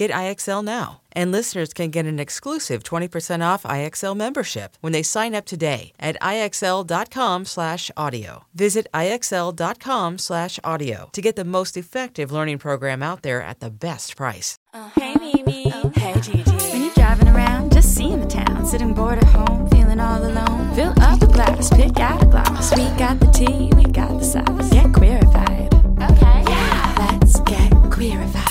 Get IXL now. And listeners can get an exclusive 20% off IXL membership when they sign up today at IXL.com/audio. Visit IXL.com/audio to get the most effective learning program out there at the best price. Uh, hey Mimi, hey Gigi. When you're driving around, just seeing the town, sitting bored at home, feeling all alone. Fill up a glass, pick out a glass. We got the tea, we got the sauce. Get queerified. Okay. Yeah. Let's get queerified.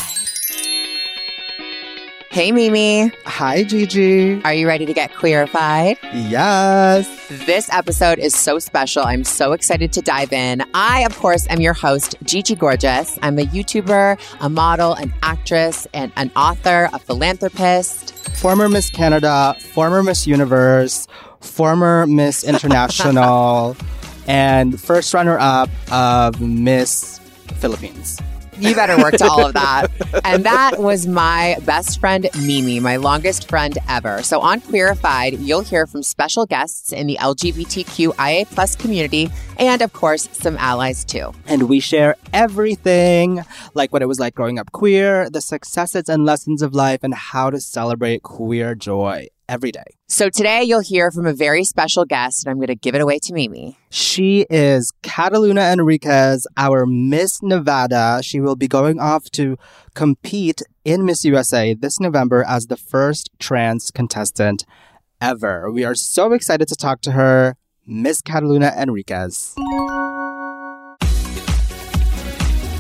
Hey, Mimi. Hi, Gigi. Are you ready to get queerified? Yes. This episode is so special. I'm so excited to dive in. I, of course, am your host, Gigi Gorgeous. I'm a YouTuber, a model, an actress, and an author, a philanthropist. Former Miss Canada, former Miss Universe, former Miss International, and first runner up of Miss Philippines. You better work to all of that. And that was my best friend, Mimi, my longest friend ever. So on Queerified, you'll hear from special guests in the LGBTQIA plus community and, of course, some allies too. And we share everything like what it was like growing up queer, the successes and lessons of life, and how to celebrate queer joy every day. So today you'll hear from a very special guest, and I'm going to give it away to Mimi. She is Kataluna Enriquez, our Miss Nevada. She will be going off to compete in Miss USA this November as the first trans contestant ever. We are so excited to talk to her, Miss Kataluna Enriquez.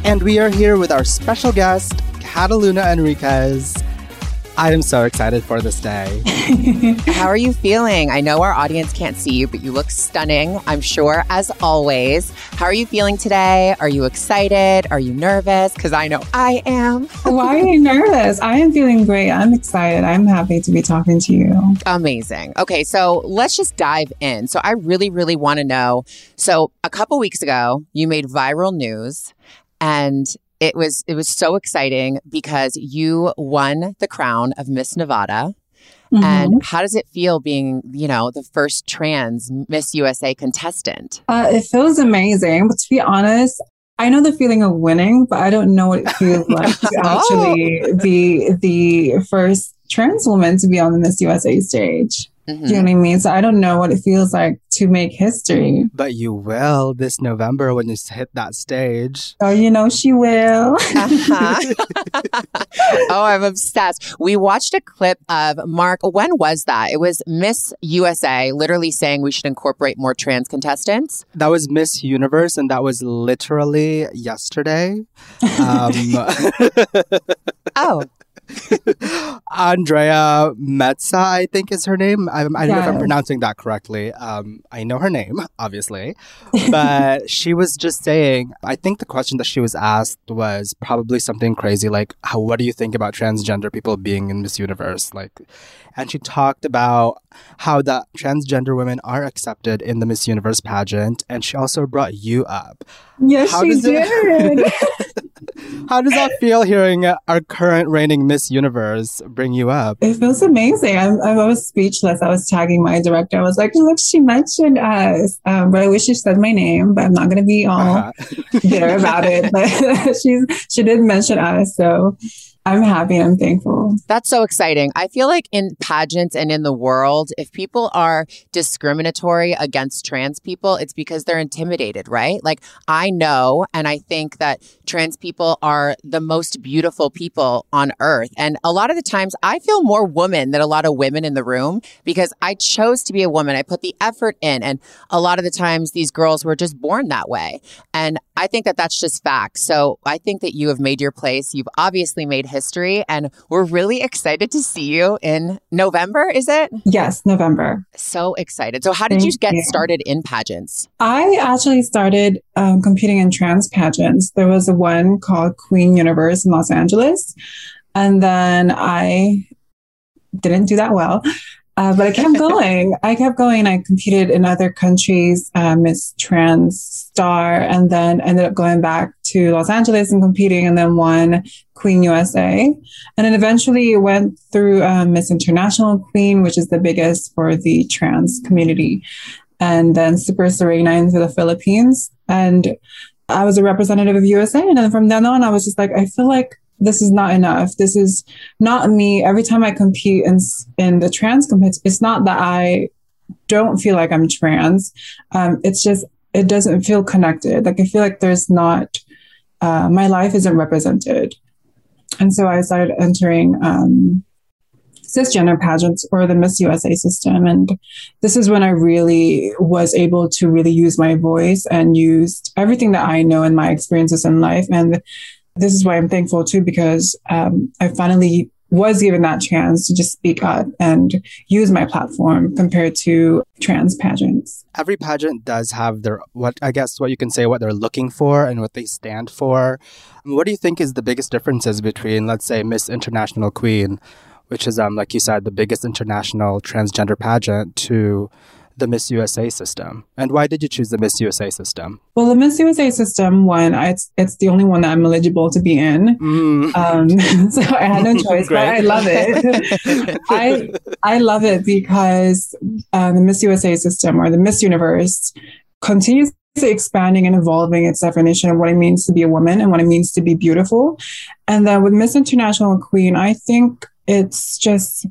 And we are here with our special guest, Kataluna Enriquez. I am so excited for this day. How are you feeling? I know our audience can't see you, but you look stunning, I'm sure, as always. How are you feeling today? Are you excited? Are you nervous? Because I know I am. Why are you nervous? I am feeling great. I'm excited. I'm happy to be talking to you. Amazing. Okay, so let's just dive in. So I really, really want to know. So a couple weeks ago, you made viral news and it was it was so exciting because you won the crown of Miss Nevada. Mm-hmm. And how does it feel being, you know, the first trans Miss USA contestant? Uh, it feels amazing. But to be honest, I know the feeling of winning, but I don't know what it feels like to actually be the first trans woman to be on the Miss USA stage. Mhm. Do you know what I mean? So I don't know what it feels like to make history. But you will this November when you hit that stage. Oh, you know she will. Uh-huh. oh, I'm obsessed. We watched a clip of Mark. When was that? It was Miss USA literally saying we should incorporate more trans contestants. That was Miss Universe, and that was literally yesterday. Um, Oh, Andrea Metza, I think is her name. I, I don't know if I'm pronouncing that correctly. Um, I know her name, obviously, but she was just saying. I think the question that she was asked was probably something crazy like, "How? What do you think about transgender people being in Miss Universe?" Like, and she talked about how the transgender women are accepted in the Miss Universe pageant, and she also brought you up. Yes, How she does it- did. How does that feel hearing our current reigning Miss Universe bring you up? It feels amazing. I'm, I was speechless. I was tagging my director. I was like, look, she mentioned us. Um, but I wish she said my name, but I'm not going to be all Uh-huh. bitter about it. But she's, she did mention us. So I'm happy I'm thankful. that's so exciting. I feel like in pageants and in the world, if people are discriminatory against trans people, it's because they're intimidated, right? Like I know and I think that trans people are the most beautiful people on earth. And a lot of the times I feel more woman than a lot of women in the room because I chose to be a woman. I put the effort in. And a lot of the times these girls were just born that way. And I think that that's just fact. So I think that you have made your place. You've obviously made history. And we're really excited to see you in November, is it? Yes, November. So excited. So, how did you get you. started in pageants? I actually started um, competing in trans pageants. There was a one called Queen Universe in Los Angeles. And then I didn't do that well. Uh, but I kept going. I kept going. I competed in other countries, uh, Miss Trans Star, and then ended up going back to Los Angeles and competing, and then won Queen USA. And then eventually went through um, Miss International Queen, which is the biggest for the trans community, and then Super Sireyna into the Philippines. And I was a representative of USA. And then from then on, I was just like, I feel like this is not enough. This is not me. Every time I compete in in the trans compete, it's not that I don't feel like I'm trans. Um, it's just it doesn't feel connected. Like I feel like there's not uh, my life isn't represented, and so I started entering um, cisgender pageants or the Miss USA system, and this is when I really was able to really use my voice and used everything that I know and my experiences in life and this is why I'm thankful too, because um, I finally was given that chance to just speak up and use my platform compared to trans pageants. Every pageant does have their what I guess what you can say what they're looking for and what they stand for. What do you think is the biggest differences between, let's say, Miss International Queen, which is um like you said the biggest international transgender pageant, to the Miss USA system? And why did you choose the Miss USA system? Well, the Miss USA system one, I, it's it's the only one that I'm eligible to be in. Mm. Um, so I had no choice, but I love it. I I love it because uh, the Miss USA system or the Miss Universe continues expanding and evolving its definition of what it means to be a woman and what it means to be beautiful. And then with Miss International Queen, I think it's just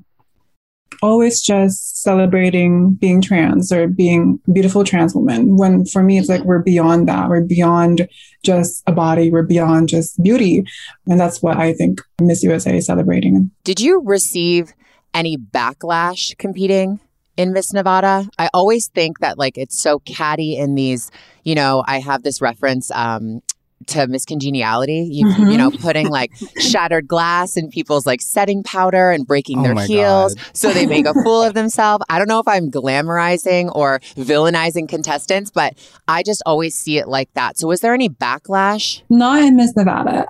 always just celebrating being trans or being beautiful trans woman. When for me it's like we're beyond that. We're beyond just a body. We're beyond just beauty. And that's what i think miss usa is celebrating. Did you receive any backlash competing in Miss Nevada? I always think that like it's so catty in these, you know, I have this reference um to Miss Congeniality, you, Mhm. you know, putting like shattered glass in people's like setting powder and breaking Oh their heels God. so they make a fool of themselves. I don't know if I'm glamorizing or villainizing contestants, but I just always see it like that. So was there any backlash? not in miss nevada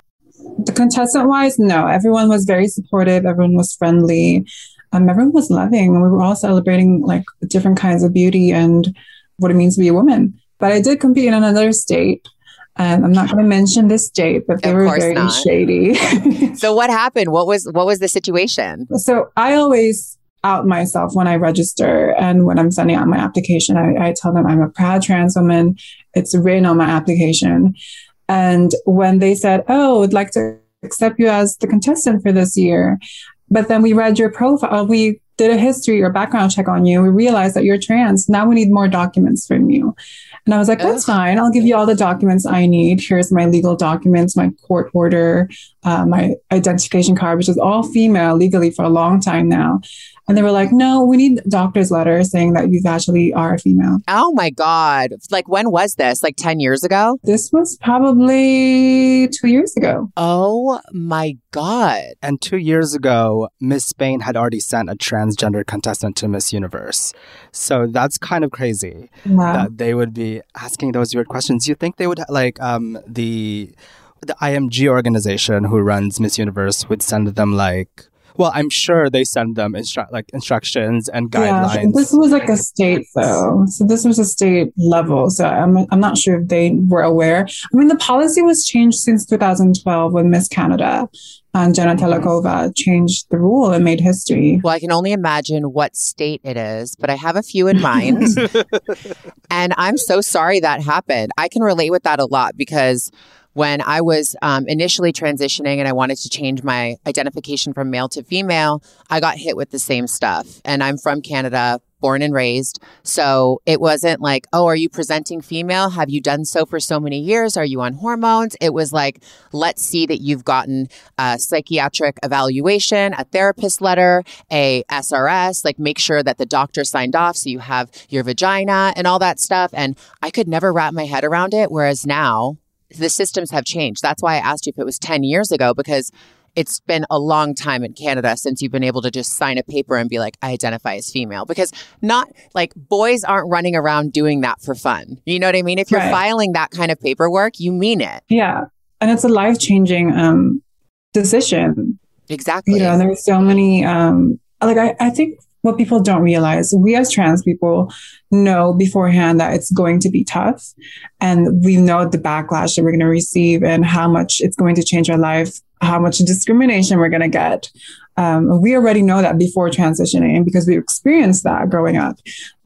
the contestant wise no everyone was very supportive everyone was friendly um, everyone was loving we were all celebrating like different kinds of beauty and what it means to be a woman but i did compete in another state and i'm not going to mention this date, but they Of were very not. shady So what happened? What was what was the situation? So I always out myself when I register and when I'm sending out my application. I, I tell them I'm a proud trans woman. It's written on my application. And when they said, Oh, I'd like to accept you as the contestant for this year, but then we read your profile, we did a history or background check on you, we realized that you're trans. Now we need more documents from you. And I was like, that's fine. I'll give you all the documents I need. Here's my legal documents, my court order, uh, my identification card, which is all female legally for a long time now. And they were like, no, we need doctor's letter saying that you actually are a female. Oh my God. Like, when was this? Like 10 years ago? This was probably two years ago. Oh my God. And two years ago, Miss Spain had already sent a transgender contestant to Miss Universe. So that's kind of crazy Wow. that they would be asking those weird questions. You think they would like um the the IMG organization who runs Miss Universe would send them like well, I'm sure they send them instru- like instructions and guidelines. Yeah, guidelines. this was like a state though. So this was a state level. So I'm I'm not sure if they were aware. I mean, the policy was changed since 2012 when Miss Canada and Jenna mm-hmm. Talackova changed the rule and made history. Well, I can only imagine what state it is, but I have a few in mind. and I'm so sorry that happened. I can relate with that a lot because when I was um, initially transitioning and I wanted to change my identification from male to female, I got hit with the same stuff. And I'm from Canada, born and raised. So it wasn't like, oh, are you presenting female? Have you done so for so many years? Are you on hormones? It was like, let's see that you've gotten a psychiatric evaluation, a therapist letter, a SRS, like make sure that the doctor signed off so you have your vagina and all that stuff. And I could never wrap my head around it. Whereas now, the systems have changed. That's why I asked you if it was 10 years ago, because it's been a long time in Canada since you've been able to just sign a paper and be like, I identify as female. Because not like boys aren't running around doing that for fun. You know what I mean? If you're Right. filing that kind of paperwork, you mean it. Yeah. And it's a life changing um, decision. Exactly. You know, there's so many, um, like, I, I think what people don't realize, we as trans people know beforehand that it's going to be tough. And we know the backlash that we're going to receive and how much it's going to change our life, how much discrimination we're going to get. Um, we already know that before transitioning because we experienced that growing up.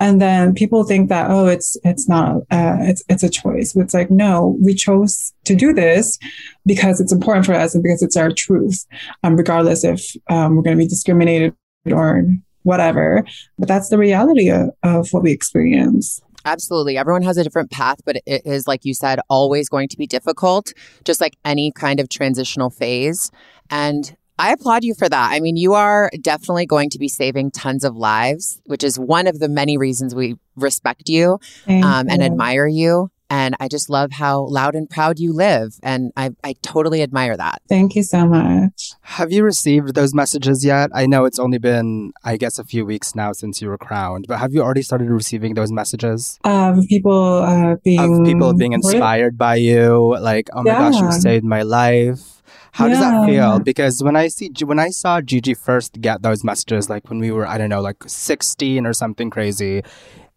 And then people think that, oh, it's, it's not, uh, it's, it's a choice. It's like, no, we chose to do this because it's important for us and because it's our truth, um, regardless if, um, we're going to be discriminated or whatever. But that's the reality of, of what we experience. Absolutely. Everyone has a different path, but it is, like you said, always going to be difficult, just like any kind of transitional phase. And I applaud you for that. I mean, you are definitely going to be saving tons of lives, which is one of the many reasons we respect you um, and admire you. And I just love how loud and proud you live. And I, I totally admire that. Thank you so much. Have you received those messages yet? I know it's only been, I guess, a few weeks now since you were crowned, but have you already started receiving those messages Of people uh, being of people being inspired by you? Like, oh my gosh, you saved my life. How does that feel? Because when I see when I saw Gigi first get those messages, like when we were, I don't know, like sixteen or something crazy,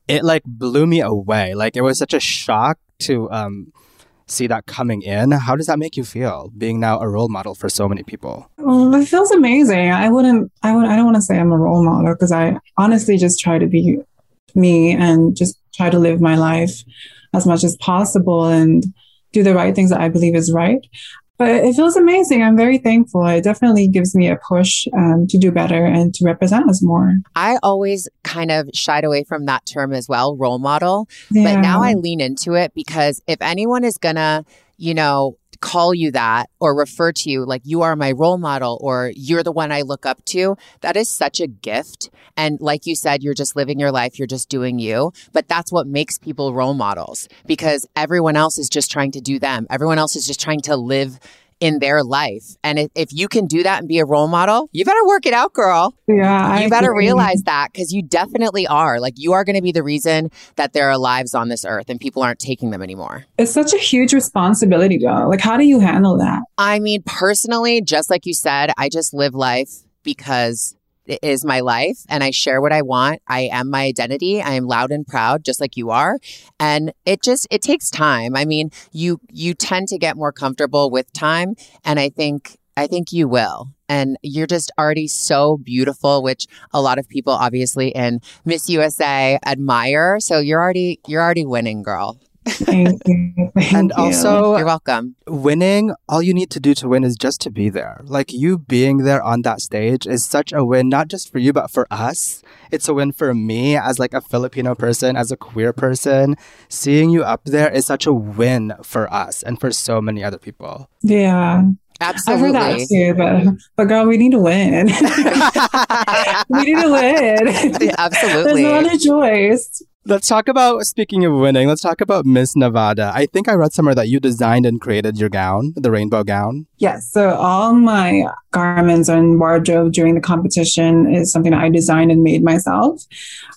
it like blew me away. Like it was such a shock to um, see that coming in. How does that make you feel, being now a role model for so many people? Well, it feels amazing. I wouldn't. I would. I don't want to say I'm a role model because I honestly just try to be me and just try to live my life as much as possible and do the right things that I believe is right. But it feels amazing. I'm very thankful. It definitely gives me a push um, to do better and to represent us more. I always kind of shied away from that term as well, role model. Yeah. But now I lean into it because if anyone is gonna, you know, call you that or refer to you like you are my role model or you're the one I look up to, that is such a gift. And like you said, you're just living your life, you're just doing you. But that's what makes people role models because everyone else is just trying to do them. Everyone else is just trying to live in their life. And if, you can do that and be a role model, you better work it out, girl yeah, I you better agree. realize that because you definitely are. Like, you are going to be the reason that there are lives on this earth and people aren't taking them anymore. it's such a huge responsibility, though. Like, how do you handle that? I mean, personally, just like you said, I just live life because is my life and I share what I want. I am my identity. I am loud and proud, just like you are. And it just, it takes time. I mean, you, you tend to get more comfortable with time. And I think, I think you will. And you're just already so beautiful, which a lot of people obviously in Miss USA admire. So you're already, you're already winning, girl. Thank you. Thank And you. also, You're welcome. winning, all you need to do to win is just to be there. Like you being there on that stage is such a win, not just for you, but for us. It's a win for me as like a Filipino person, as a queer person. Seeing you up there is such a win for us and for so many other people. yeah. Absolutely. I've heard that too, but but girl, we need to win. we need to win. Absolutely. There's no other choice. Let's talk about, speaking of winning, let's talk about Miss Nevada. I think I read somewhere that you designed and created your gown, the rainbow gown. Yes. So all my garments and wardrobe during the competition is something I designed and made myself.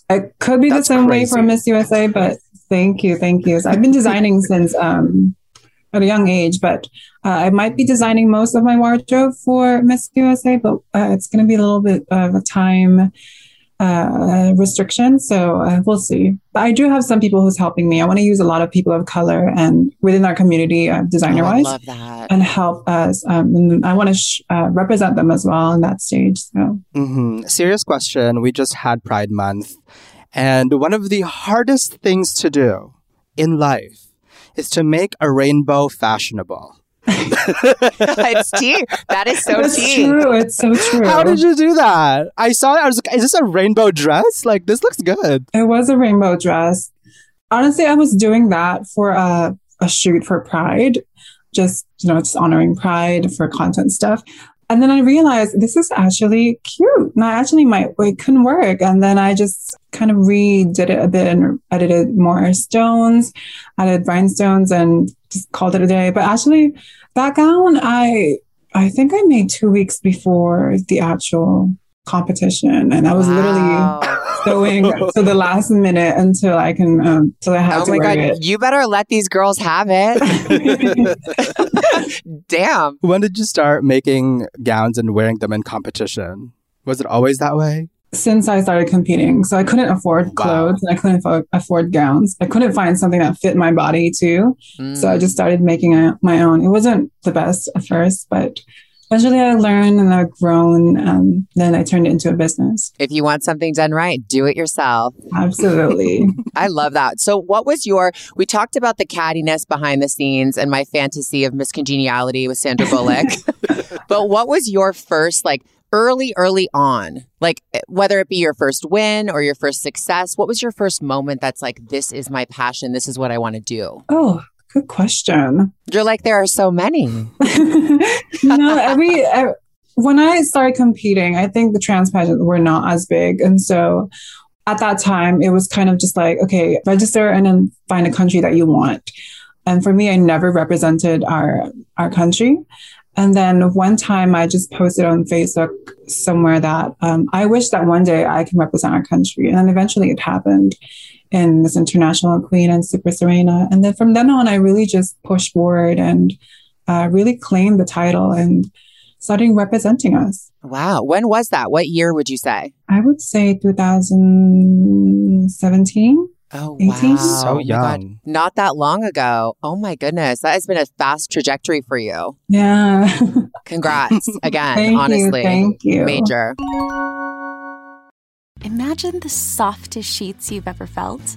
It could be That's the same way for. Miss USA, but thank you, thank you. So I've been designing since um at a young age, but uh, I might be designing most of my wardrobe for Miss USA, but uh, it's going to be a little bit of a time uh, restriction. So uh, we'll see. But I do have some people who's helping me. I want to use a lot of people of color and within our community, uh, designer Oh, wise love that. and help us. Um, and I want to sh- uh, represent them as well in that stage. So mm-hmm. Serious question. We just had Pride Month. And one of the hardest things to do in life is to make a rainbow fashionable. it's tea. That is so it's tea. true. It's so true. How did you do that? I saw it. I was like, is this a rainbow dress? Like, this looks good. It was a rainbow dress. Honestly, I was doing that for a, a shoot for Pride, just you know, just honoring Pride for content stuff. And then I realized this is actually cute. And I actually might it couldn't work. And then I just kind of redid it a bit and edited more stones, added rhinestones, and just called it a day. But actually, that gown, I I think I made two weeks before the actual competition, and I was Wow. literally going to the last minute until I can, um, till I had Oh to my wear god, it. you better let these girls have it. Damn. when did you start making gowns and wearing them in competition? Was it always that way? Since I started competing, so I couldn't afford Wow. clothes and I couldn't afford, afford gowns. I couldn't find something that fit my body too. So I just started making a, my own. It wasn't the best at first, but eventually I learned and I've grown. Um, then I turned it into a business. if you want something done right, do it yourself. Absolutely. I love that. So, what was your? We talked about the cattiness behind the scenes and my fantasy of Miss Congeniality with Sandra Bullock. but what was your first, like, early, early on? Like, eh, whether it be your first win or your first success, what was your first moment that's like, this is my passion, this is what I want to do? oh, good question. You're like, there are so many. you know, every, when I started competing, I think the trans pageants were not as big, and so at that time it was kind of just like, okay, register and then find a country that you want. And for me, I never represented our our country. And then one time I just posted on Facebook somewhere that um, I wish that one day I can represent our country. And then eventually it happened in Miss International Queen and Super Sireyna. And then from then on, I really just pushed forward and uh, really claimed the title and started representing us. Wow. When was that? What year would you say? I would say 2017. Oh, 18? wow. So Oh my God. young. Not that long ago. Oh my goodness. That has been a fast trajectory for you. Yeah. Congrats again, thank honestly. you. Thank you. Major. Imagine the softest sheets you've ever felt.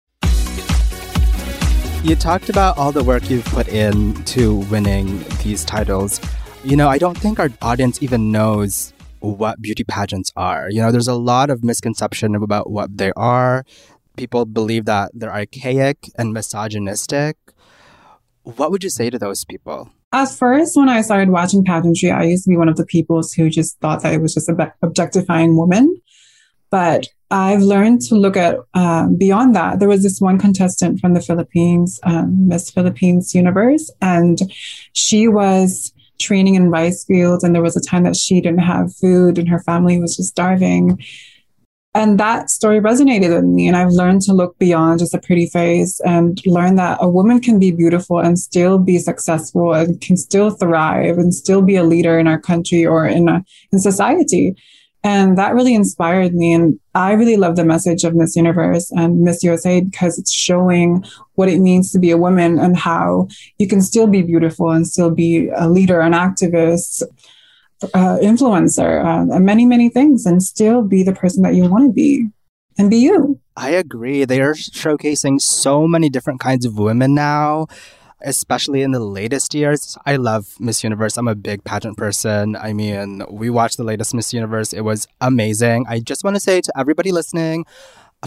You talked about all the work you've put in to winning these titles. You know, I don't think our audience even knows what beauty pageants are. You know, there's a lot of misconception about what they are. People believe that they're archaic and misogynistic. What would you say to those people? At first, when I started watching pageantry, I used to be one of the people who just thought that it was just about objectifying women. But I've learned to look at uh, beyond that. There was this one contestant from the Philippines, um, Miss Philippines Universe, and she was training in rice fields. And there was a time that she didn't have food and her family was just starving. And that story resonated with me. And I've learned to look beyond just a pretty face and learn that a woman can be beautiful and still be successful and can still thrive and still be a leader in our country or in, a, in society. And that really inspired me. And I really love the message of Miss Universe and Miss USA because it's showing what it means to be a woman and how you can still be beautiful and still be a leader, an activist, uh, influencer, uh, and many, many things, and still be the person that you want to be and be you. I agree. They are showcasing so many different kinds of women now, especially in the latest years. I love Miss Universe. I'm a big pageant person. I mean, we watched the latest Miss Universe. It was amazing. I just want to say to everybody listening,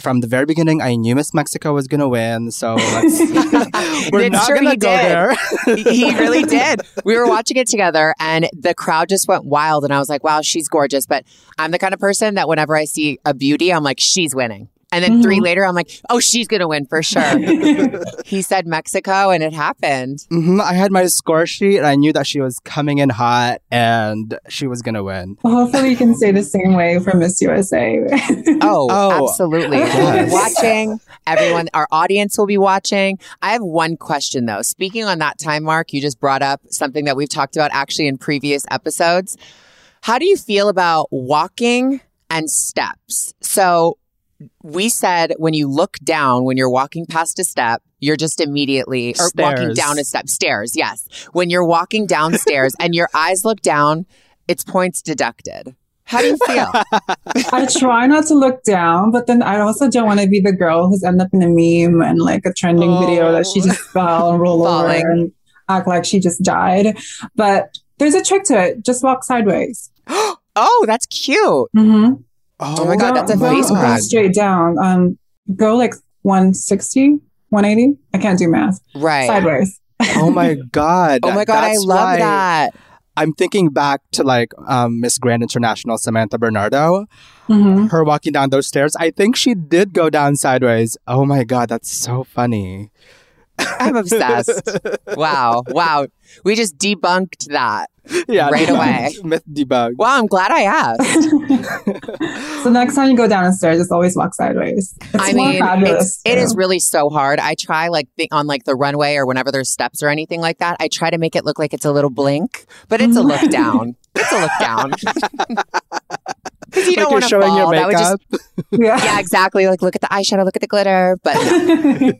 from the very beginning, I knew Miss Mexico was going to win. So let's, we're not going to go there. he really did. We were watching it together and the crowd just went wild. And I was like, wow, she's gorgeous. But I'm the kind of person that whenever I see a beauty, I'm like, she's winning. And then three later, I'm like, oh, she's going to win for sure. he said Mexico and it happened. hmm I had my score sheet and I knew that she was coming in hot and she was going to win. Well, hopefully, you can say the same way for Miss USA. Oh, Oh, absolutely. Yes. watching. Everyone, our audience will be watching. I have one question though. Speaking on that time mark, you just brought up something that we've talked about actually in previous episodes. How do you feel about walking and steps? So we said when you look down, when you're walking past a step, you're just immediately or walking Stairs. down a step. Stairs, yes. When you're walking downstairs and your eyes look down, it's points deducted. How do you feel? I try not to look down, but then I also don't want to be the girl who's end up in a meme and like a trending video that she just fell and rolled over and act like she just died. But there's a trick to it. Just walk sideways. oh, that's cute. Mm-hmm. Oh, my God, that's a go, face go straight down. Um, go like 160, 180. I can't do math. Right. Sideways. Oh my god. Oh my god, I love that. I'm thinking back to like um, Miss Grand International Samantha Bernardo. hmm Her walking down those stairs. I think she did go down sideways. Oh my god, that's so funny. I'm obsessed. wow. Wow. We just debunked that. Yeah, Right debug. away. Myth debug. Wow, I'm glad I asked. So next time you go down the stairs, just always walk sideways. It's I more mean, fabulous, it's, it is really so hard. I try like the, on like the runway or whenever there's steps or anything like that. I try to make it look like it's a little blink, but it's a look down. It's a look down. Because you like don't you're want to showing fall. your That would just. Yeah. yeah, exactly. Like look at the eyeshadow, look at the glitter. But no.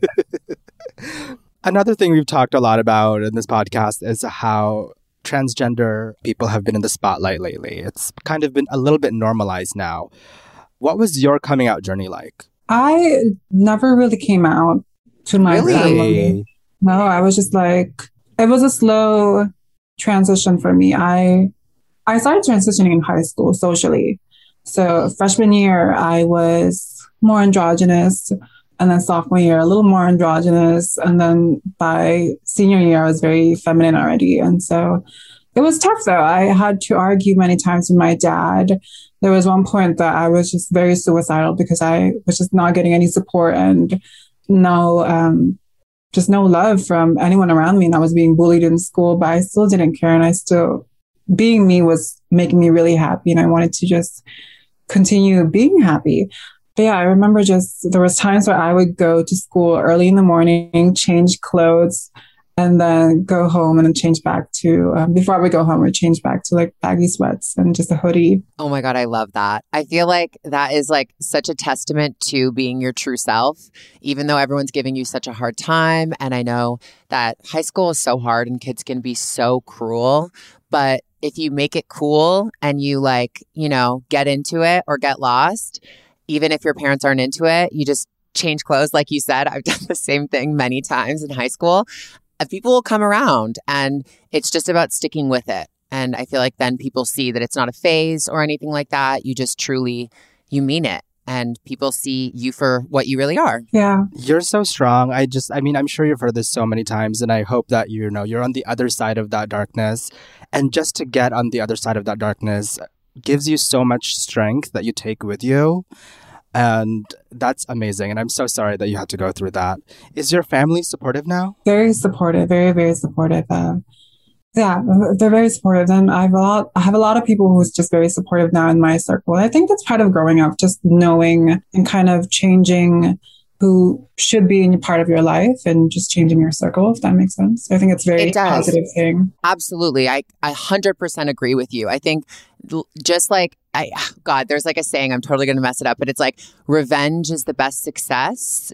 Another thing we've talked a lot about in this podcast is how transgender people have been in the spotlight lately. It's kind of been a little bit normalized now. What was your coming out journey like? I never really came out to my Really? family. No, I was just like it was a slow transition for me. I I started transitioning in high school socially. So freshman year I was more androgynous and then sophomore year a little more androgynous and then by senior year I was very feminine already and so it was tough though. I had to argue many times with my dad. There was one point that I was just very suicidal because I was just not getting any support and no um just no love from anyone around me and I was being bullied in school, but I still didn't care and I still being me was making me really happy and I wanted to just continue being happy. But yeah, I remember just there was times where I would go to school early in the morning, change clothes, and then go home and then change back to um, before I would go home, I change back to like baggy sweats and just a hoodie. oh my god, I love that. I feel like that is like such a testament to being your true self, even though everyone's giving you such a hard time. And I know that high school is so hard and kids can be so cruel, but if you make it cool and you like, you know, get into it or get lost, even if your parents aren't into it, you just change clothes. Like you said, I've done the same thing many times in high school. Uh, People will come around and it's just about sticking with it. And I feel like then people see that it's not a phase or anything like that. You just truly, you mean it. And people see you for what you really are. Yeah. You're so strong. I just, I mean, I'm sure you've heard this so many times, and I hope that you know you're on the other side of that darkness. And just to get on the other side of that darkness gives you so much strength that you take with you. And that's amazing. And I'm so sorry that you had to go through that. Is your family supportive now? very supportive, very very supportive. Uh, yeah, they're very supportive, and I have a lot. I have a lot of people who's just very supportive now in my circle. I think that's part of growing up, just knowing and kind of changing who should be in part of your life and just changing your circle, if that makes sense. I think it's a very It positive thing. Absolutely. I, I 100% agree with you. I think just like, I, God, there's like a saying, I'm totally going to mess it up, but it's like revenge is the best success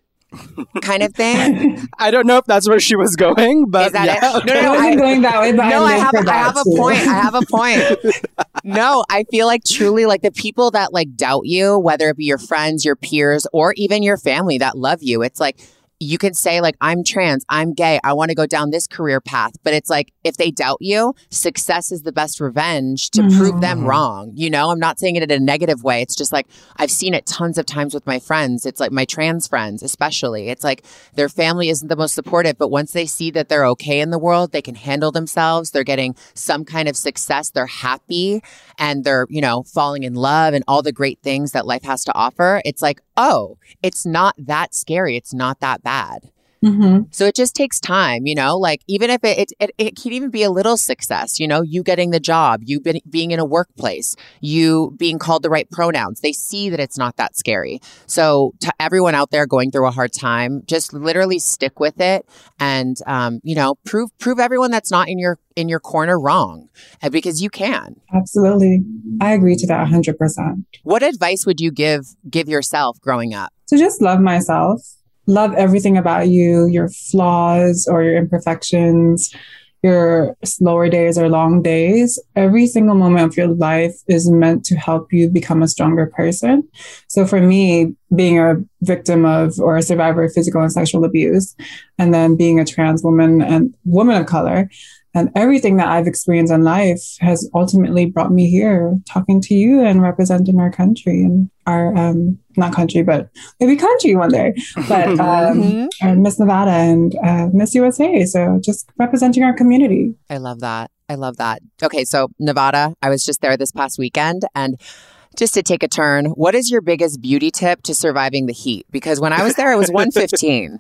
kind of thing. I don't know if that's where she was going, but Is that yeah. it? No, I no, wasn't I- going that way, but no, I I, have, I that have a point. I have a point. no, I feel like truly like the people that like doubt you, whether it be your friends, your peers, or even your family that love you, it's like you can say like I'm trans, I'm gay, I want to go down this career path, but it's like if they doubt you, success is the best revenge to prove them Mhm. wrong. You know, I'm not saying it in a negative way. It's just like I've seen it tons of times with my friends. It's like my trans friends, especially. It's like their family isn't the most supportive, but once they see that they're okay in the world, they can handle themselves, they're getting some kind of success, they're happy, and they're, you know, falling in love and all the great things that life has to offer. It's like, oh, it's not that scary. It's not that bad. Mhm. So it just takes time, you know, like even if it, it, it, it can even be a little success, you know, you getting the job, you been, being in a workplace, you being called the right pronouns. They see that it's not that scary. So to everyone out there going through a hard time, just literally stick with it and, um, you know, prove, prove everyone that's not in your, in your corner wrong uh, because you can. Absolutely. I agree to that 100%. What advice would you give, give yourself growing up? So just love myself, love everything about you, your flaws or your imperfections, your slower days or long days. Every single moment of your life is meant to help you become a stronger person. So for me, being a victim of or a survivor of physical and sexual abuse, and then being a trans woman and woman of color, and everything that I've experienced in life has ultimately brought me here, talking to you and representing our country and our um, not country, but maybe country one day. But um, Mhm. Miss Nevada and uh, Miss USA. So just representing our community. I love that. I love that. Okay, so Nevada, I was just there this past weekend and just to take a turn, what is your biggest beauty tip to surviving the heat? Because when I was there, it was 115.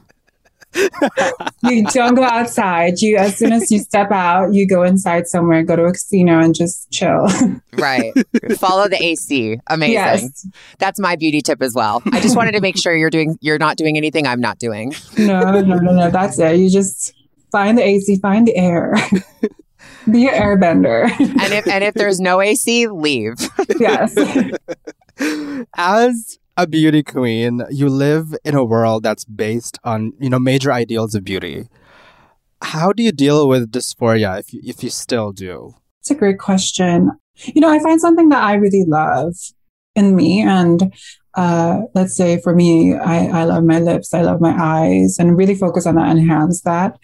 You don't go outside. You as soon as you step out, you go inside somewhere, go to a casino, and just chill. right. Follow the AC. Amazing. yes. That's my beauty tip as well. I just wanted to make sure you're doing you're not doing anything I'm not doing. No, no, no, no. That's it. You just find the AC, find the air. Be an airbender. And if and if there's no AC, leave. yes. As a beauty queen, you live in a world that's based on, you know, major ideals of beauty. How do you deal with dysphoria if you, if you still do? It's a great question. You know, I find something that I really love in me. And uh, let's say for me, I, I love my lips, I love my eyes, and really focus on that, enhance that.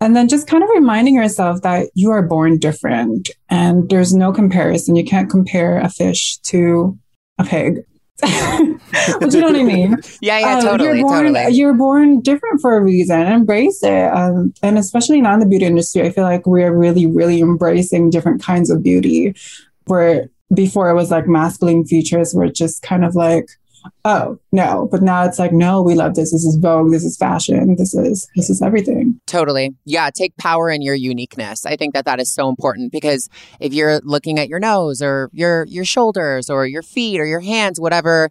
And then just kind of reminding yourself that you are born different and there's no comparison. You can't compare a fish to a pig. But you know what I mean? Yeah, yeah, Um, totally, you're born, totally. You're born different for a reason. Embrace it. Um, and especially now in the beauty industry, I feel like we're really, really embracing different kinds of beauty. Where before it was like masculine features were just kind of like, oh no. But now it's like, no, we love this. This is Vogue. This is fashion. This is this is everything. Totally. Yeah, take power in your uniqueness. I think that that is so important because if you're looking at your nose or your your shoulders or your feet or your hands, whatever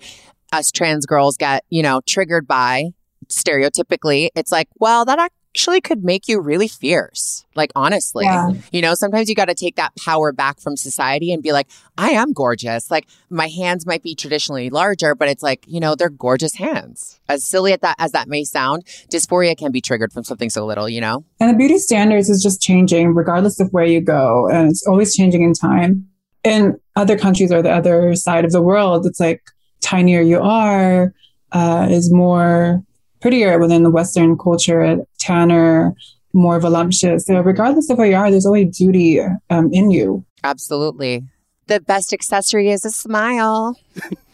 us trans girls get, you know, triggered by stereotypically, it's like, well, that actually could make you really fierce. Like honestly. Yeah. You know, sometimes you got to take that power back from society and be like, I am gorgeous. Like my hands might be traditionally larger, but it's like, you know, they're gorgeous hands. As silly at that as that may sound, dysphoria can be triggered from something so little, you know? And the beauty standards is just changing regardless of where you go. And it's always changing in time. In other countries or the other side of the world, it's like tinier you are, uh, is more prettier within the Western culture, tanner, more voluptuous. So regardless of where you are, there's always beauty um, in you. Absolutely. The best accessory is a smile.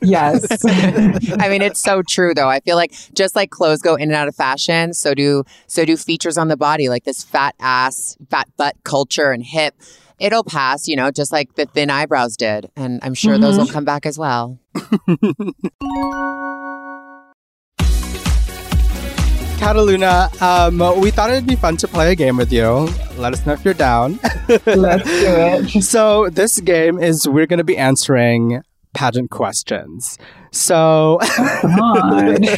Yes. I mean, it's so true though. I feel like just like clothes go in and out of fashion, so do so do features on the body, like this fat ass, fat butt culture and hip. It'll pass, you know, just like the thin eyebrows did. And I'm sure those will come back as well. Kataluna, um, we thought it'd be fun to play a game with you. Let us know if you're down. Let's do it. so, this game is we're going to be answering pageant questions. So, Come. Why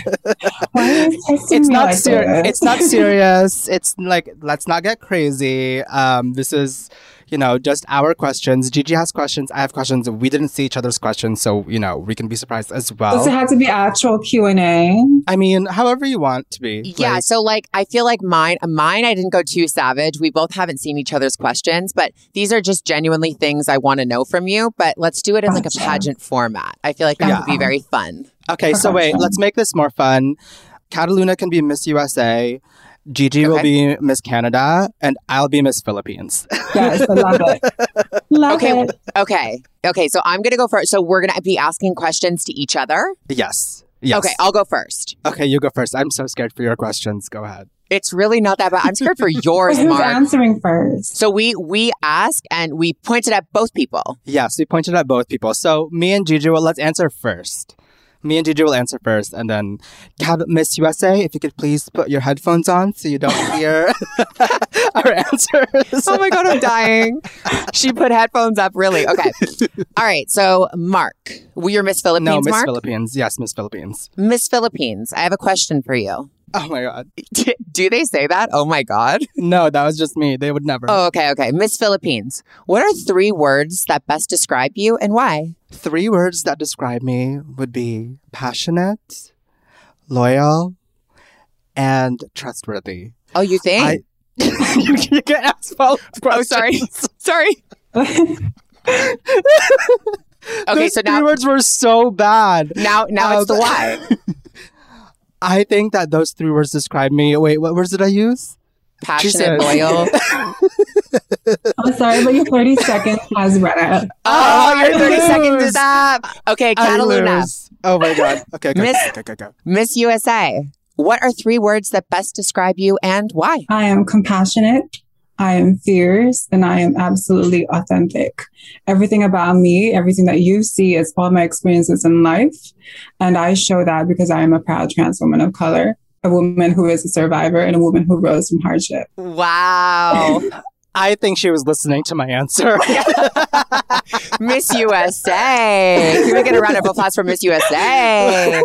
are you testing it's not like ser- it's not serious. It's like let's not get crazy. Um, this is you know just our questions. Gigi has questions. I have questions. We didn't see each other's questions, so you know we can be surprised as well. Does it well. have to be actual Q and A? I mean, however you want to be. Yeah, Like, so like I feel like mine mine I didn't go too savage. We both haven't seen each other's questions, but these are just genuinely things I want to know from you, but let's do it in like a pageant format. I feel like that would be very fun. okay, so wait, let's make this more fun. Kataluna can be Miss USA. Gigi will be Miss Canada, and I'll be Miss Philippines. Yes, I love it. Love Okay. it. Okay. Okay, so I'm going to go first. So we're going to be asking questions to each other. yes. Yes. Okay, I'll go first. Okay, you go first. I'm so scared for your questions. Go ahead. It's really not that bad. I'm scared for yours, Who's Mark. answering first? So we we ask and we pointed at both people. Yes, we pointed at both people. So me and Gigi, well, let's answer first. Me and Gigi will answer first, and then Miss USA, if you could please put your headphones on so you don't hear our answers. Oh my god, I'm dying. she put headphones up. Really? Okay. All right. So Mark, we are Miss Philippines. no, Miss Mark, Philippines. Yes, Miss Philippines. Miss Philippines. I have a question for you. Oh my god. Do they say that? Oh my god. No, that was just me. They would never. Oh, okay, okay. Miss Philippines. What are three words that best describe you and why? Three words that describe me would be passionate, loyal, and trustworthy. Oh, you think? I. you, can ask follow oh, sorry. sorry. Okay, Those so three now words were so bad. now now it's the Um, why. I think that those three words describe me. Wait, what words did I use? Passionate, loyal. I'm sorry, but your 30 seconds has run out. Oh, your 30 lose. seconds is up. Okay, Kataluna. Oh my god. Okay, okay, Miss- okay, okay, okay. Miss USA. What are three words that best describe you and why? I am compassionate. I am fierce and I am absolutely authentic. Everything about me, everything that you see is all my experiences in life. And I show that because I am a proud trans woman of color, a woman who is a survivor and a woman who rose from hardship. Wow. I think she was listening to my answer. Miss USA. Can we get a round of applause for Miss USA?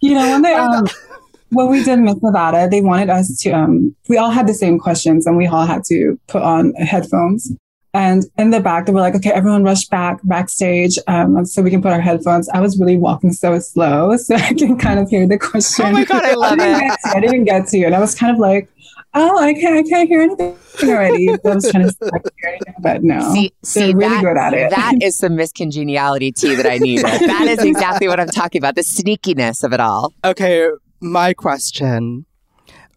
You know, when they um when we did Miss Nevada, they wanted us to um we all had the same questions and we all had to put on headphones. And in the back, they were like, okay, everyone rush back backstage um, so we can put our headphones. I was really walking so slow so I can kind of hear the question. Oh my God, I love didn't it. get to, I didn't get to. You. And I was kind of like, oh, I can't, I can't hear anything already. So I was trying to I could hear anything, but no. See, They're see really that, good at it. that is the Miss Congeniality tea that I needed. That is exactly what I'm talking about. The sneakiness of it all. okay, my question.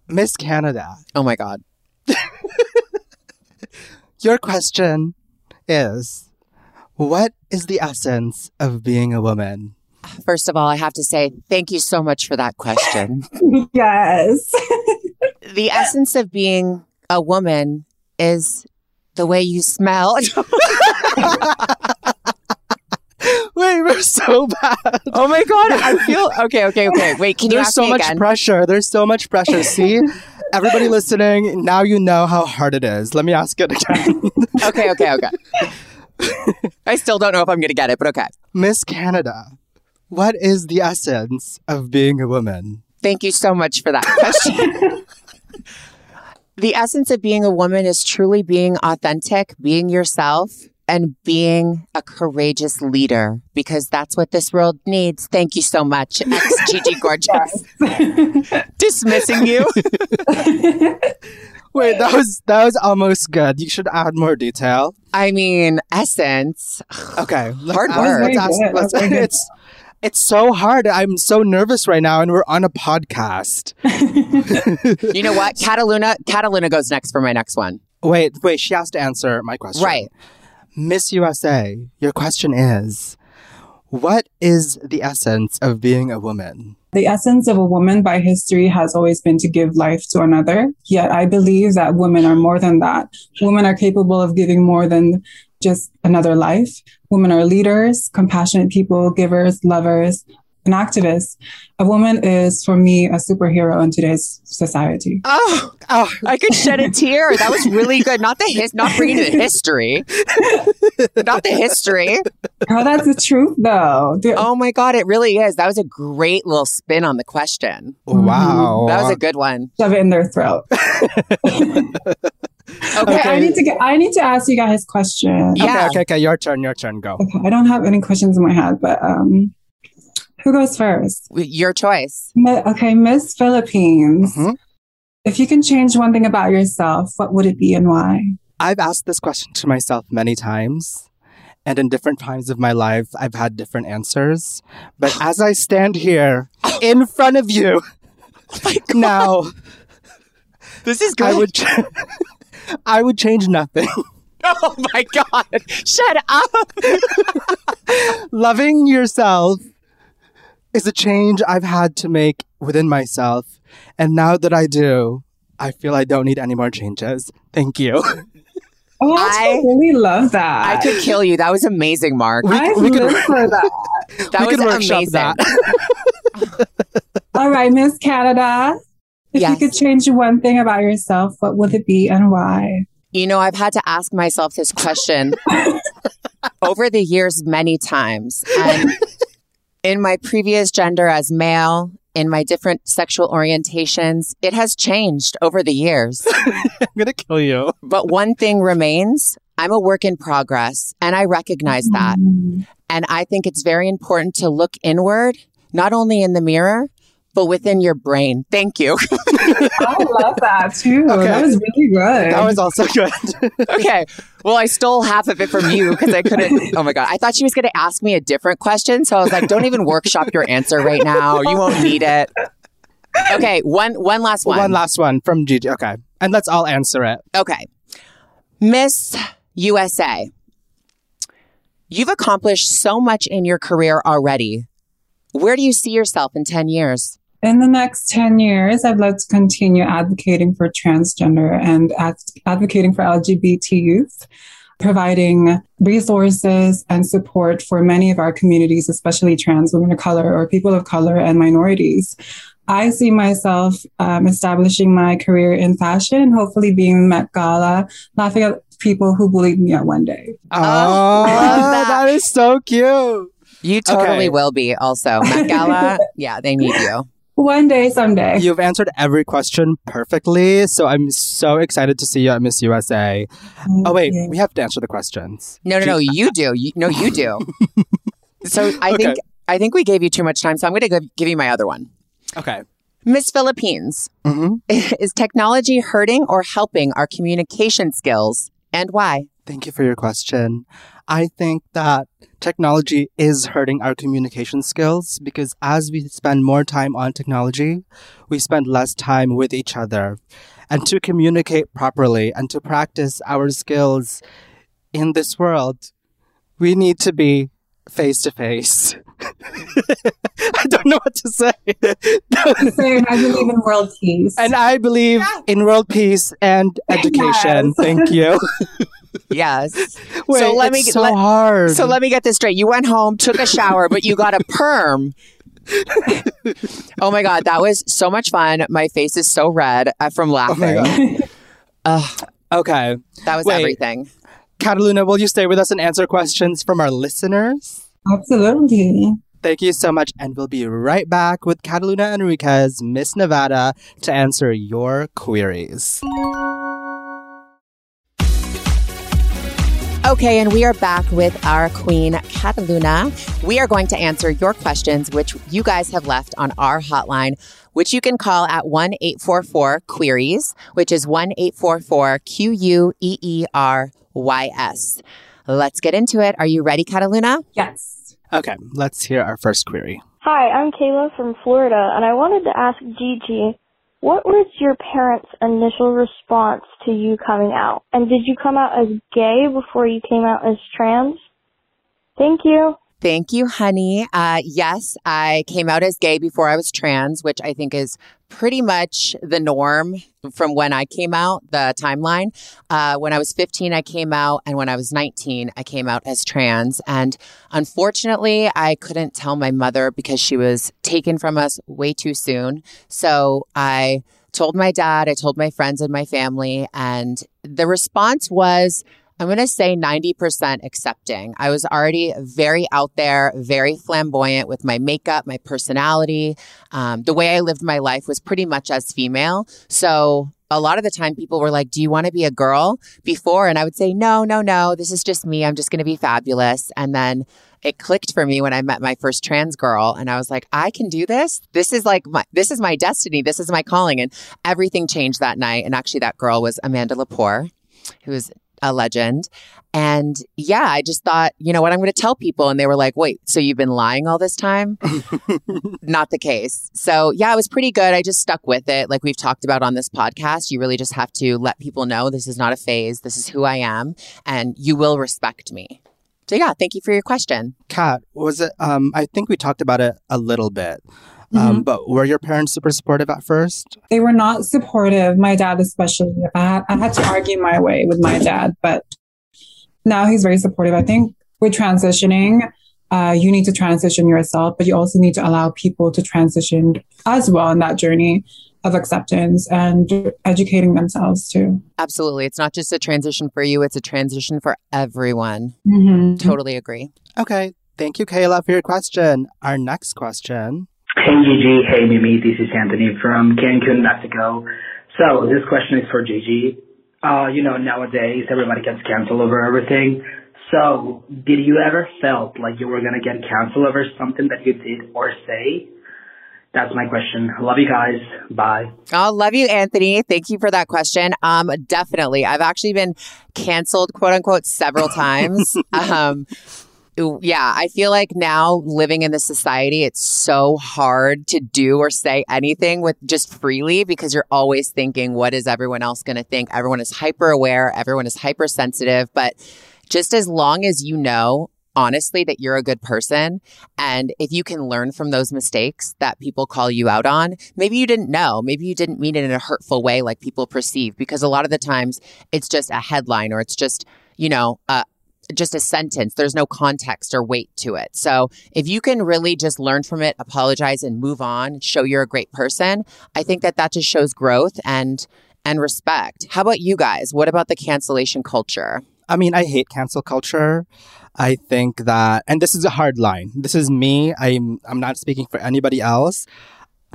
Miss Canada, Oh my God. your question is what is the essence of being a woman? First of all, I have to say thank you so much for that question. yes. the essence of being a woman is the way you smell. Wait, we're so bad. oh my God. I feel okay, okay, okay. Wait, can you There's so much again? pressure. There's so much pressure. See, everybody listening, now you know how hard it is. Let me ask it again. okay, okay, okay. I still don't know if I'm going to get it, but okay. Miss Canada, what is the essence of being a woman? Thank you so much for that question. the essence of being a woman is truly being authentic, being yourself, and being a courageous leader because that's what this world needs. Thank you so much, ex Gigi Gorgeous. Dismissing you. Wait, that was that was almost good. You should add more detail. I mean, essence. Okay, Hard work. let's ask- let's- That's very good. it's it's so hard. I'm so nervous right now, and we're on a podcast. You know what? Kataluna, Kataluna goes next for my next one. Wait, wait. She has to answer my question. Right. Miss USA, your question is, what is the essence of being a woman? The essence of a woman by history has always been to give life to another. Yet I believe that women are more than that. Women are capable of giving more than just another life. Women are leaders, compassionate people, givers, lovers, and activist, A woman is, for me, a superhero in today's society. Oh, Oh, I could shed a tear. That was really good. Not the his, not bringing the history, not the history. Oh, that's the truth, though. The- Oh my god, it really is. That was a great little spin on the question. wow. That was a good one. Shove it in their throat. Okay. Okay, I need to get. I need to ask you guys a question. Yeah. Okay, okay, okay. Your turn. Your turn. Go. Okay, I don't have any questions in my head, but um, who goes first? Your choice. Mi- Okay, Miss Philippines. Mhm. If you can change one thing about yourself, what would it be and why? I've asked this question to myself many times, and in different times of my life, I've had different answers. But as I stand here in front of you now, This is I would, ch- I would change nothing. Oh my god! Shut up. Loving yourself is a change I've had to make within myself, and now that I do, I feel I don't need any more changes. Thank you. Oh, I, I- really love that. I could kill you. That was amazing, Mark. I we could- live for that. That we was can amazing. that. All right, Miss Canada. If Yes. you could change one thing about yourself, what would it be and why? You know, I've had to ask myself this question over the years many times. And in my previous gender as male, in my different sexual orientations, it has changed over the years. I'm gonna kill you. But one thing remains I'm a work in progress, and I recognize that. Mm. And I think it's very important to look inward, not only in the mirror, but within your brain. Thank you. I love that too. Okay. That was really good. That was also good. okay. Well, I stole half of it from you because I couldn't. Oh my God. I thought she was going to ask me a different question. So I was like, don't even workshop your answer right now. You won't need it. Okay. One, one last one. One last one from Gigi. Okay. And let's all answer it. Okay. Miss USA, you've accomplished so much in your career already. Where do you see yourself in 10 years? In the next 10 years, I'd like to continue advocating for transgender and ad- advocating for LGBT youth, providing resources and support for many of our communities, especially trans women of color or people of color and minorities. I see myself um, establishing my career in fashion, hopefully being Met Gala, laughing at people who bullied me at one day. Oh, that. that is so cute. You totally Okay. will be also. Met Gala, yeah, they need you. One day, someday. You've answered every question perfectly, so I'm so excited to see you at Miss USA. Oh wait, Yeah. we have to answer the questions. No, no, no, you do. You, no, you do. So I Okay. think I think we gave you too much time, so I'm going to give, give you my other one. Okay. Miss Philippines, hmm is technology hurting or helping our communication skills and why? Thank you for your question. I think that technology is hurting our communication skills because as we spend more time on technology, we spend less time with each other. And to communicate properly and to practice our skills in this world, we need to be face to face. I don't know what to say. Same, I believe in world peace. and I believe in world peace and education. Yes. Thank you. Yes. Wait, so let it's me so let, hard. So let me get this straight. You went home, took a shower, but you got a perm. oh my god, that was so much fun. My face is so red uh, from Oh my laughing. god. Ugh, Okay. that was Wait. everything. Kataluna, will you stay with us and answer questions from our listeners? Absolutely. Thank you so much. And we'll be right back with Kataluna Enriquez, Miss Nevada, to answer your queries. Okay, and we are back with our queen, Kataluna. We are going to answer your questions, which you guys have left on our hotline, which you can call at 1 844 Queries, which is 1 844 Q U E E R Y S. Let's get into it. Are you ready, Kataluna? Yes. Okay, let's hear our first query. Hi, I'm Kayla from Florida, and I wanted to ask Gigi, what was your parents' initial response to you coming out? And did you come out as gay before you came out as trans? Thank you. Thank you, honey. Uh, yes, I came out as gay before I was trans, which I think is pretty much the norm from when I came out, the timeline. Uh, when I was 15, I came out, and when I was 19, I came out as trans. And unfortunately, I couldn't tell my mother because she was taken from us way too soon. So I told my dad, I told my friends and my family, and the response was, I'm going to say 90% accepting. I was already very out there, very flamboyant with my makeup, my personality. Um, the way I lived my life was pretty much as female. So a lot of the time people were like, Do you want to be a girl before? And I would say, No, no, no. This is just me. I'm just going to be fabulous. And then it clicked for me when I met my first trans girl and I was like, I can do this. This is like my this is my destiny. This is my calling. And everything changed that night. And actually that girl was Amanda Lepore, who is a legend. And yeah, I just thought, you know what, I'm going to tell people. And they were like, wait, so you've been lying all this time? Not the case. So yeah, it was pretty good. I just stuck with it. Like we've talked about on this podcast, you really just have to let people know this is not a phase. This is who I am. And you will respect me. So yeah, thank you for your question. Kat, was it? Um, I think we talked about it a little bit. Um, but were your parents super supportive at first? They were not supportive, my dad especially. I had, I had to argue my way with my dad, but now he's very supportive. I think with transitioning, uh, you need to transition yourself, but you also need to allow people to transition as well in that journey of acceptance and educating themselves too. Absolutely. It's not just a transition for you, it's a transition for everyone. Mhm. Totally agree. Okay, thank you, Kayla, for your question. Our next question. Hey Gigi, hey Mimi, this is Anthony from Cancun, Mexico. So this question is for Gigi. Uh, you know, nowadays everybody gets canceled over everything. So did you ever felt like you were gonna get canceled over something that you did or say? That's my question. Love you guys. Bye. Oh, love you, Anthony. Thank you for that question. Um, definitely. I've actually been canceled, quote unquote, several times. um, Yeah, I feel like now living in this society, it's so hard to do or say anything with just freely because you're always thinking, what is everyone else going to think? Everyone is hyper aware, everyone is hypersensitive. But just as long as you know, honestly, that you're a good person, and if you can learn from those mistakes that people call you out on, maybe you didn't know, maybe you didn't mean it in a hurtful way like people perceive, because a lot of the times it's just a headline or it's just, you know, a, just a sentence. There's no context or weight to it. So if you can really just learn from it, apologize and move on, show you're a great person, I think that that just shows growth and and respect. How about you guys? What about the cancellation culture? I mean, I hate cancel culture. I think that, and this is a hard line. This is me. I'm I'm not speaking for anybody else.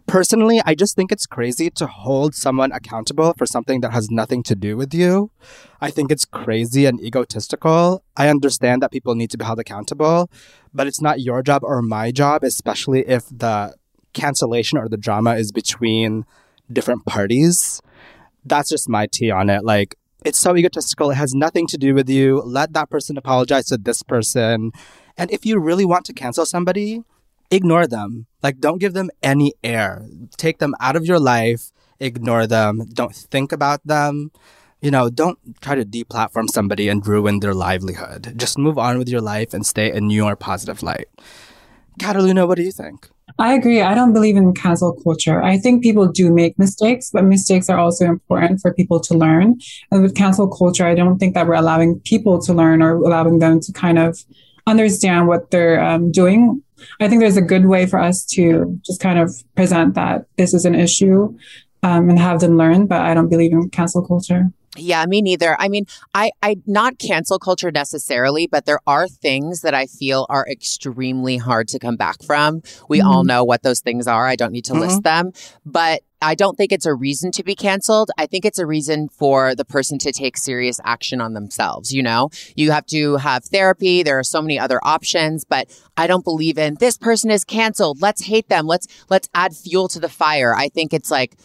Personally, I just think it's crazy to hold someone accountable for something that has nothing to do with you. I think it's crazy and egotistical. I understand that people need to be held accountable, but it's not your job or my job, especially if the cancellation or the drama is between different parties. That's just my tea on it. Like, it's so egotistical. It has nothing to do with you. Let that person apologize to this person. And if you really want to cancel somebody, ignore them. Like, don't give them any air. Take them out of your life. Ignore them. Don't think about them. You know, don't try to deplatform somebody and ruin their livelihood. Just move on with your life and stay in your positive light. Kataluna, what do you think? I agree. I don't believe in cancel culture. I think people do make mistakes, but mistakes are also important for people to learn. And with cancel culture, I don't think that we're allowing people to learn or allowing them to kind of understand what they're um, doing. I think there's a good way for us to just kind of present that this is an issue um, and have them learn, but I don't believe in cancel culture. Yeah, me neither. I mean, I I not cancel culture necessarily, but there are things that I feel are extremely hard to come back from. We all know what those things are. I don't need to list them, but I don't think it's a reason to be canceled. I think it's a reason for the person to take serious action on themselves, you know? You have to have therapy. There are so many other options, but I don't believe in this person is canceled. Let's hate them. Let's let's add fuel to the fire. I think it's like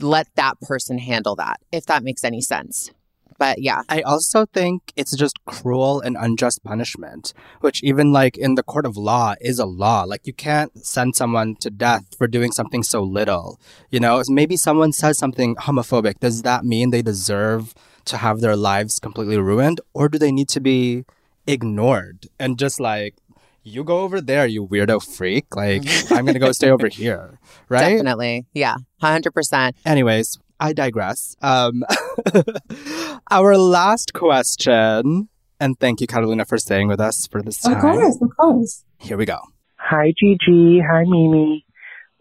let that person handle that, if that makes any sense. But yeah. I also think it's just cruel and unjust punishment, which even like in the court of law is a law. Like you can't send someone to death for doing something so little. You know, maybe someone says something homophobic. Does that mean they deserve to have their lives completely ruined? Or do they need to be ignored and just like, you go over there, you weirdo freak. Like, I'm going to go stay over here. Right? Definitely. Yeah. 100%. Anyways, I digress. Um, our last question, and thank you, Catalina, for staying with us for this time. Of course, of course. Here we go. Hi, Gigi. Hi, Mimi.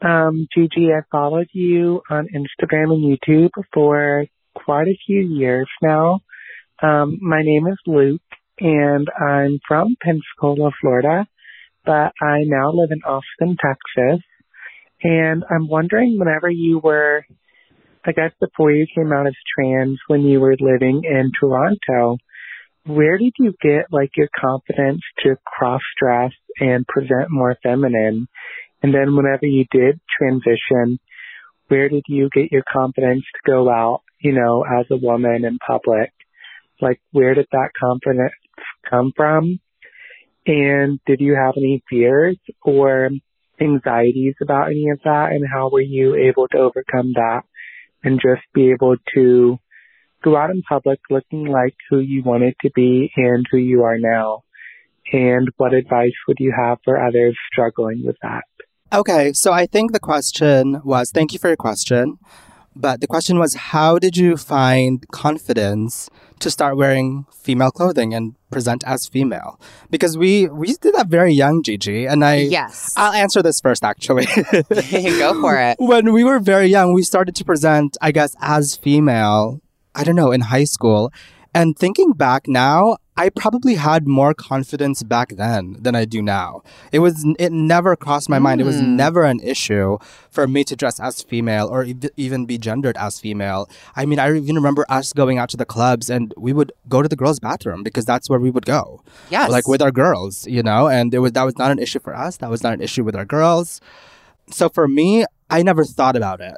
Um, Gigi, I followed you on Instagram and YouTube for quite a few years now. Um, my name is Luke, and I'm from Pensacola, Florida, but I now live in Austin, Texas. And I'm wondering, whenever you were, I guess before you came out as trans, when you were living in Toronto, where did you get like your confidence to cross dress and present more feminine? And then whenever you did transition, where did you get your confidence to go out, you know, as a woman in public? Like, where did that confidence come from? And did you have any fears or anxieties about any of that? And how were you able to overcome that and just be able to go out in public looking like who you wanted to be and who you are now? And what advice would you have for others struggling with that? Okay, so I think the question was thank you for your question. But the question was, how did you find confidence to start wearing female clothing and present as female? Because we we did that very young, Gigi, and I Yes. I'll answer this first, actually. Go for it. when we were very young, we started to present, I guess, as female. I don't know in high school, and thinking back now, I probably had more confidence back then than I do now. It was it never crossed my mind. It was hmm. never an issue for me to dress as female or ev- even be gendered as female. I mean, I even remember us going out to the clubs and we would go to the girls' bathroom because that's where we would go. Yes. Like with our girls, you know, and it was that was not an issue for us. That was not an issue with our girls. So for me, I never thought about it.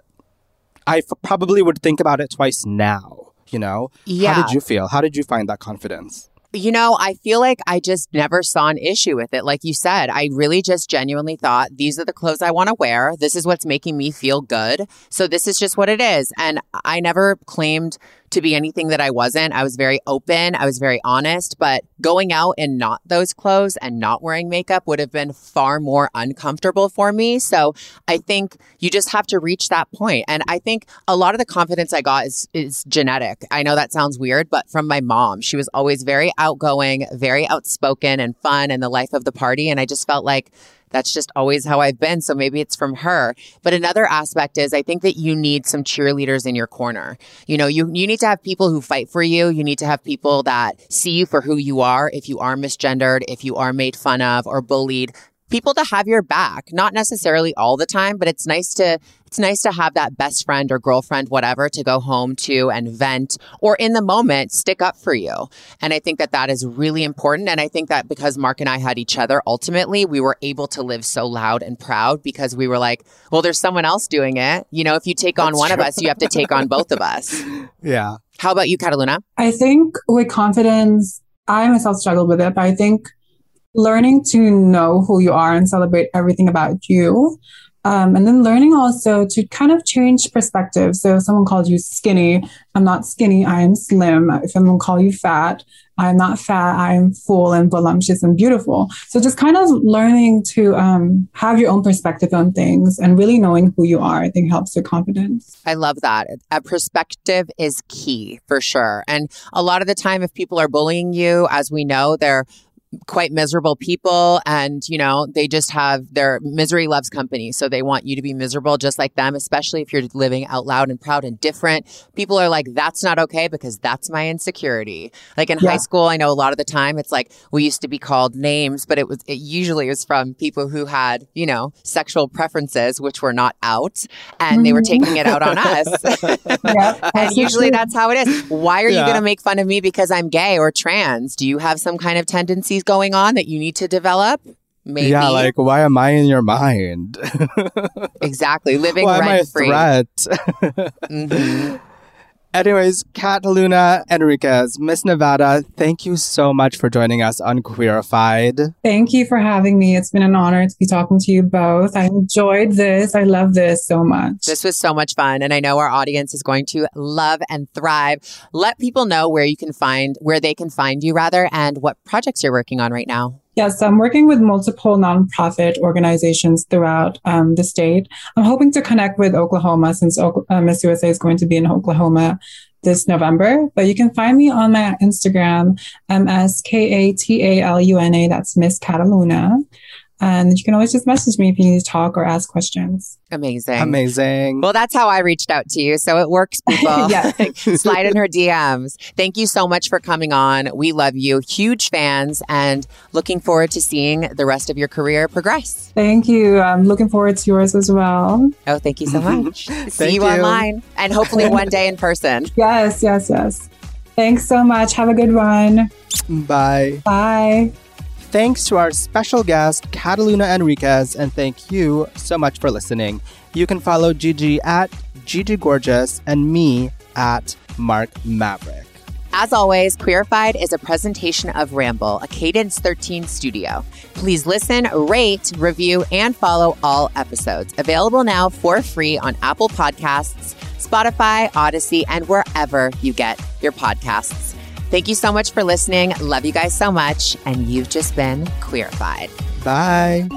I f- probably would think about it twice now, you know? Yeah. How did you feel? How did you find that confidence? You know, I feel like I just never saw an issue with it. Like you said, I really just genuinely thought these are the clothes I want to wear. This is what's making me feel good. So this is just what it is. And I never claimed to be anything that I wasn't. I was very open. I was very honest, but going out in not those clothes and not wearing makeup would have been far more uncomfortable for me. So I think you just have to reach that point. And I think a lot of the confidence I got is, is genetic. I know that sounds weird, but from my mom, she was always very outgoing, very outspoken and fun and the life of the party. And I just felt like that's just always how I've been. So maybe it's from her. But another aspect is I think that you need some cheerleaders in your corner. You know, you, you need to have people who fight for you. You need to have people that see you for who you are. If you are misgendered, if you are made fun of or bullied, people to have your back, not necessarily all the time, but it's nice to it's nice to have that best friend or girlfriend whatever to go home to and vent or in the moment stick up for you. And I think that that is really important and I think that because Mark and I had each other ultimately we were able to live so loud and proud because we were like, well there's someone else doing it. You know, if you take on That's one true. of us, you have to take on both of us. Yeah. How about you, Kataluna? I think with confidence, I myself struggled with it, but I think learning to know who you are and celebrate everything about you. Um, and then learning also to kind of change perspective. So if someone called you skinny, I'm not skinny, I am slim. If someone call you fat, I'm not fat, I am full and voluptuous and beautiful. So just kind of learning to um, have your own perspective on things and really knowing who you are, I think helps your confidence. I love that. A perspective is key for sure. And a lot of the time, if people are bullying you, as we know, they're quite miserable people and you know they just have their misery loves company so they want you to be miserable just like them especially if you're living out loud and proud and different people are like that's not okay because that's my insecurity like in Yeah. high school i know a lot of the time it's like we used to be called names but it was it usually was from people who had you know sexual preferences which were not out and they were Mhm. taking it out on us Yeah, and usually that's how it is. Why are you going to make fun of me because I'm gay or trans? Do you have some kind of tendencies going on that you need to develop? Maybe. Yeah, like why am I in your mind? exactly. Living why am I a rent free. threat? hmm Anyways, Kataluna Enriquez, Miss Nevada, thank you so much for joining us on Queerified. Thank you for having me. It's been an honor to be talking to you both. I enjoyed this. I love this so much. This was so much fun. And I know our audience is going to love and thrive. Let people know where you can find, where they can find you rather, and what projects you're working on right now. Yes, I'm working with multiple nonprofit organizations throughout um, the state. I'm hoping to connect with Oklahoma since uh, Miss USA is going to be in Oklahoma this November. But you can find me on my Instagram, M S K A T A L U N A. That's Miss Kataluna. And you can always just message me if you need to talk or ask questions. Amazing. Amazing. Well, that's how I reached out to you. So it works, people. Yeah. Slide in her DMs. Thank you so much for coming on. We love you. Huge fans and looking forward to seeing the rest of your career progress. Thank you. I'm looking forward to yours as well. Oh, thank you so much. See you, you. online and hopefully one day in person. Yes, yes, yes. Thanks so much. Have a good one. Bye. Bye. Thanks to our special guest, Kataluna Enriquez, and thank you so much for listening. You can follow Gigi at Gigi Gorgeous and me at Mark Maverick. As always, Queerified is a presentation of Ramble, a Cadence 13 studio. Please listen, rate, review, and follow all episodes. Available now for free on Apple Podcasts, Spotify, Odyssey, and wherever you get your podcasts. Thank you so much for listening. Love you guys so much. And you've just been Queerified. Bye.